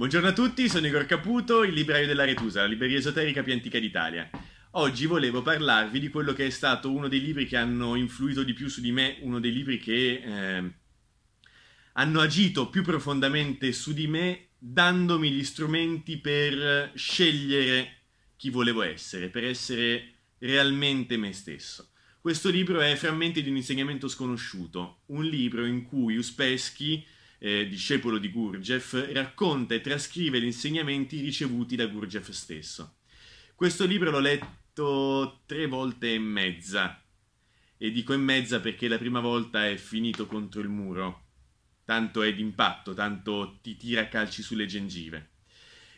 Buongiorno a tutti, sono Igor Caputo, il libraio della Retusa, la libreria esoterica più antica d'Italia. Oggi volevo parlarvi di quello che è stato uno dei libri che hanno influito di più su di me, uno dei libri che eh, hanno agito più profondamente su di me, dandomi gli strumenti per scegliere chi volevo essere, per essere realmente me stesso. Questo libro è Frammenti di un insegnamento sconosciuto, un libro in cui Uspensky eh, discepolo di Gurdjieff, racconta e trascrive gli insegnamenti ricevuti da Gurdjieff stesso. Questo libro l'ho letto tre volte e mezza, e dico in mezza perché la prima volta è finito contro il muro, tanto è d'impatto, tanto ti tira calci sulle gengive.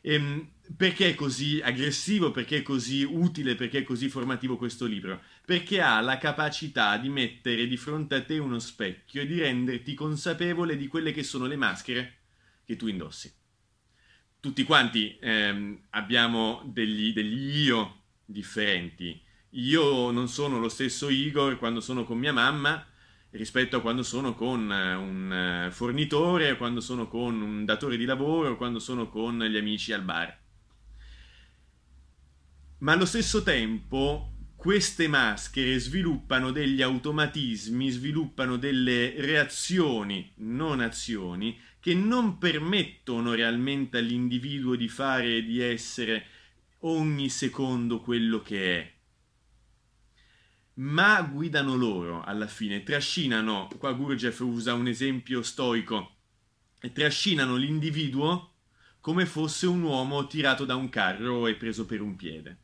Ehm, perché è così aggressivo, perché è così utile, perché è così formativo questo libro? Perché ha la capacità di mettere di fronte a te uno specchio e di renderti consapevole di quelle che sono le maschere che tu indossi. Tutti quanti ehm, abbiamo degli, degli io differenti. Io non sono lo stesso Igor quando sono con mia mamma, rispetto a quando sono con eh, un eh, fornitore, quando sono con un datore di lavoro, quando sono con gli amici al bar. Ma allo stesso tempo queste maschere sviluppano degli automatismi, sviluppano delle reazioni, non azioni, che non permettono realmente all'individuo di fare e di essere ogni secondo quello che è ma guidano loro alla fine, trascinano, qua Gurdjieff usa un esempio stoico, trascinano l'individuo come fosse un uomo tirato da un carro e preso per un piede.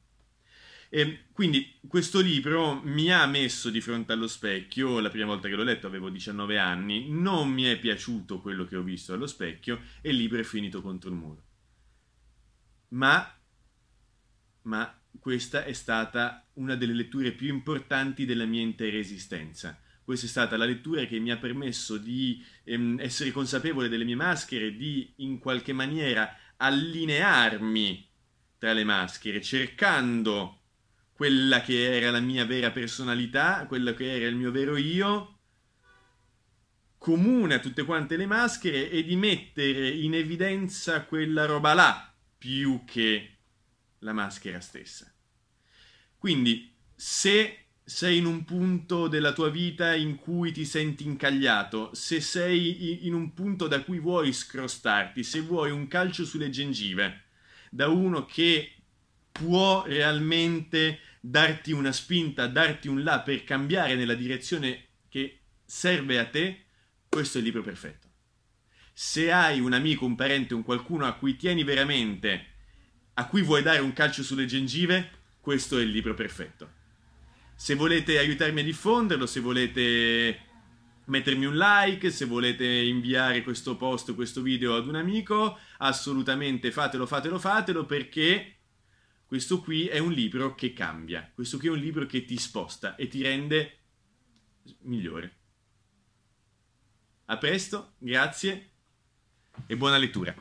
E quindi questo libro mi ha messo di fronte allo specchio, la prima volta che l'ho letto avevo 19 anni, non mi è piaciuto quello che ho visto allo specchio e il libro è finito contro il muro. Ma, ma questa è stata una delle letture più importanti della mia intera esistenza. Questa è stata la lettura che mi ha permesso di ehm, essere consapevole delle mie maschere, di in qualche maniera allinearmi tra le maschere, cercando quella che era la mia vera personalità, quello che era il mio vero io, comune a tutte quante le maschere e di mettere in evidenza quella roba là più che la maschera stessa. Quindi, se sei in un punto della tua vita in cui ti senti incagliato, se sei in un punto da cui vuoi scrostarti, se vuoi un calcio sulle gengive, da uno che può realmente darti una spinta, darti un là per cambiare nella direzione che serve a te, questo è il libro perfetto. Se hai un amico, un parente, un qualcuno a cui tieni veramente, a cui vuoi dare un calcio sulle gengive, questo è il libro perfetto. Se volete aiutarmi a diffonderlo, se volete mettermi un like, se volete inviare questo post, questo video ad un amico, assolutamente fatelo, fatelo, fatelo perché questo qui è un libro che cambia, questo qui è un libro che ti sposta e ti rende migliore. A presto, grazie e buona lettura.